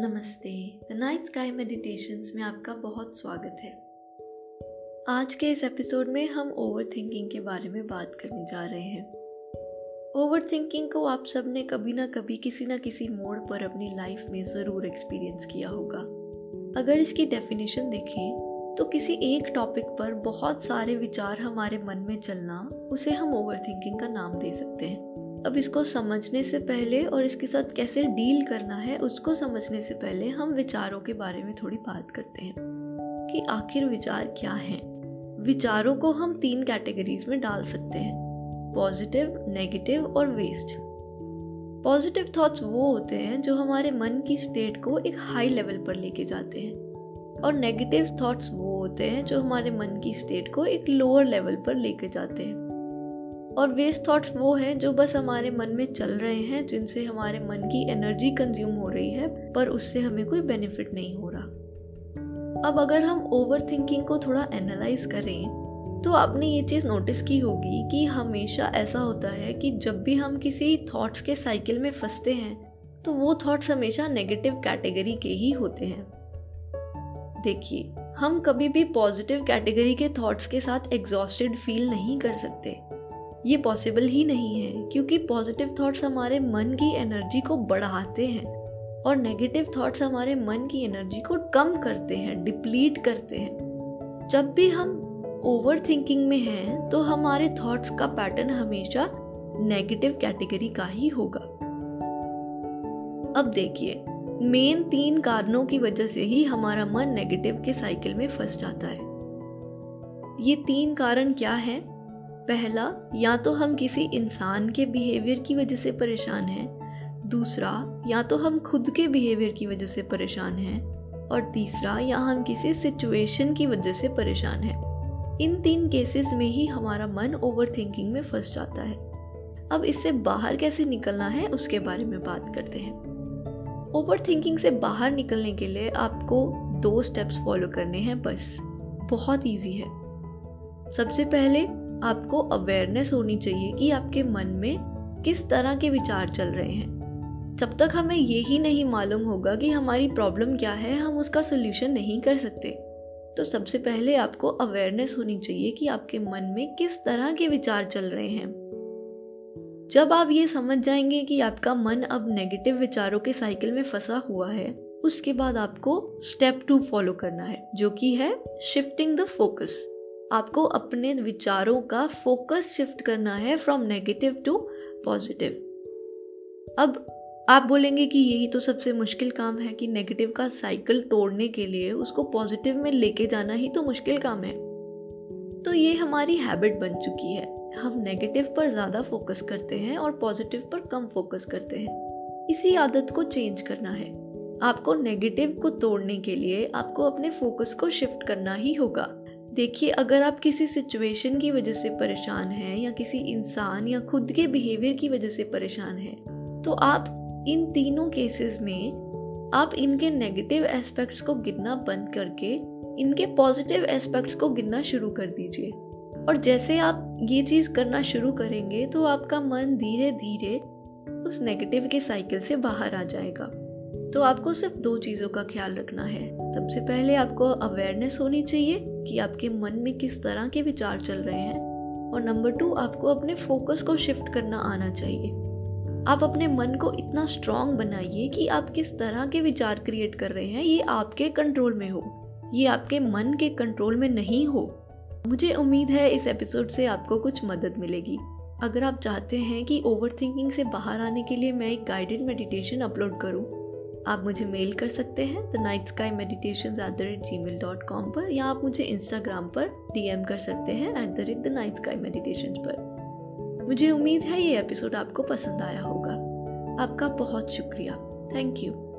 नमस्ते। The night sky meditations में आपका बहुत स्वागत है। आज के इस एपिसोड में हम ओवर थिंकिंग के बारे में बात करने जा रहे हैं। ओवर थिंकिंग को आप सबने कभी ना कभी किसी ना किसी मोड़ पर अपनी लाइफ में ज़रूर एक्सपीरियंस किया होगा। अगर इसकी डेफिनेशन देखें तो किसी एक टॉपिक पर बहुत सारे विचार हमारे मन में चलना, उसे हम ओवर थिंकिंग का नाम दे सकते हैं। अब इसको समझने से पहले और इसके साथ कैसे डील करना है, उसको समझने से पहले हम विचारों के बारे में थोड़ी बात करते हैं कि आखिर विचार क्या हैं। विचारों को हम तीन कैटेगरीज में डाल सकते हैं, पॉजिटिव, नेगेटिव और वेस्ट। पॉजिटिव थॉट्स वो होते हैं जो हमारे मन की स्टेट को एक हाई लेवल पर लेके जाते हैं और नेगेटिव थॉट्स वो होते हैं जो हमारे मन की स्टेट को एक लोअर लेवल पर लेके जाते हैं। और वेस्ट थॉट्स वो हैं जो बस हमारे मन में चल रहे हैं, जिनसे हमारे मन की एनर्जी कंज्यूम हो रही है, पर उससे हमें कोई बेनिफिट नहीं हो रहा। अब अगर हम ओवर थिंकिंग को थोड़ा एनालाइज करें तो आपने ये चीज़ नोटिस की होगी कि हमेशा ऐसा होता है कि जब भी हम किसी थॉट्स के साइकिल में फंसते हैं तो वो थॉट्स हमेशा नेगेटिव कैटेगरी के ही होते हैं। देखिए, हम कभी भी पॉजिटिव कैटेगरी के थॉट्स के साथ एग्जॉस्टेड फील नहीं कर सकते। ये पॉसिबल ही नहीं है, क्योंकि पॉजिटिव थॉट्स हमारे मन की एनर्जी को बढ़ाते हैं और नेगेटिव थॉट्स हमारे मन की एनर्जी को कम करते हैं डिप्लीट करते हैं। जब भी हम ओवर थिंकिंग में हैं तो हमारे थॉट्स का पैटर्न हमेशा नेगेटिव कैटेगरी का ही होगा। अब देखिए मेन तीन कारणों की वजह से ही हमारा मन नेगेटिव के साइकिल में फंस जाता है। ये तीन कारण क्या हैं? पहला, या तो हम किसी इंसान के बिहेवियर की वजह से परेशान हैं। दूसरा, या तो हम खुद के बिहेवियर की वजह से परेशान हैं। और तीसरा, या हम किसी सिचुएशन की वजह से परेशान हैं। इन तीन केसेस में ही हमारा मन ओवर थिंकिंग में फंस जाता है। अब इससे बाहर कैसे निकलना है, उसके बारे में बात करते हैं। ओवर थिंकिंग से बाहर निकलने के लिए आपको दो स्टेप्स फॉलो करने हैं, बस। बहुत ईजी है। सबसे पहले आपको अवेयरनेस होनी चाहिए कि आपके मन में किस तरह के विचार चल रहे हैं। जब तक हमें ये ही नहीं मालूम होगा कि हमारी प्रॉब्लम क्या है, हम उसका सोल्यूशन नहीं कर सकते। तो सबसे पहले आपको अवेयरनेस होनी चाहिए कि आपके मन में किस तरह के विचार चल रहे हैं। जब आप ये समझ जाएँगे कि आपका मन अब नेगेटिव विचारों के साइकिल में फंसा हुआ है, उसके बाद आपको स्टेप टू फॉलो करना है, जो कि है शिफ्टिंग द फोकस आपको अपने विचारों का फोकस शिफ्ट करना है फ्रॉम नेगेटिव टू पॉजिटिव अब आप बोलेंगे कि यही तो सबसे मुश्किल काम है कि नेगेटिव का साइकिल तोड़ने के लिए उसको पॉजिटिव में लेके जाना ही तो मुश्किल काम है. तो ये हमारी हैबिट बन चुकी है. हम नेगेटिव पर ज़्यादा फोकस करते हैं और पॉजिटिव पर कम फोकस करते हैं. इसी आदत को चेंज करना है. आपको नेगेटिव को तोड़ने के लिए आपको अपने फोकस को शिफ्ट करना ही होगा. देखिए, अगर आप किसी सिचुएशन की वजह से परेशान हैं या किसी इंसान या खुद के बिहेवियर की वजह से परेशान हैं तो आप इन तीनों केसेस में आप इनके नेगेटिव एस्पेक्ट्स को गिनना बंद करके इनके पॉजिटिव एस्पेक्ट्स को गिनना शुरू कर दीजिए। और जैसे आप ये चीज़ करना शुरू करेंगे तो आपका मन धीरे धीरे उस नेगेटिव के साइकिल से बाहर आ जाएगा। तो आपको सिर्फ़ दो चीज़ों का ख्याल रखना है। सबसे पहले आपको अवेयरनेस होनी चाहिए कि आपके मन में किस तरह के विचार चल रहे हैं। और नंबर टू आपको अपने फोकस को शिफ्ट करना आना चाहिए। आप अपने मन को इतना स्ट्रांग बनाइए कि आप किस तरह के विचार क्रिएट कर रहे हैं, ये आपके कंट्रोल में हो। ये आपके मन के कंट्रोल में नहीं हो। मुझे उम्मीद है इस एपिसोड से आपको कुछ मदद मिलेगी। अगर आप चाहते हैं कि ओवर थिंकिंग से बाहर आने के लिए मैं एक गाइडेड मेडिटेशन अपलोड करूँ आप मुझे मेल कर सकते हैं the night sky meditation at the rate G mail dot com पर, या आप मुझे इंस्टाग्राम पर डीएम कर सकते हैं at the rate the night sky meditation पर। मुझे उम्मीद है ये एपिसोड आपको पसंद आया होगा। आपका बहुत शुक्रिया। Thank you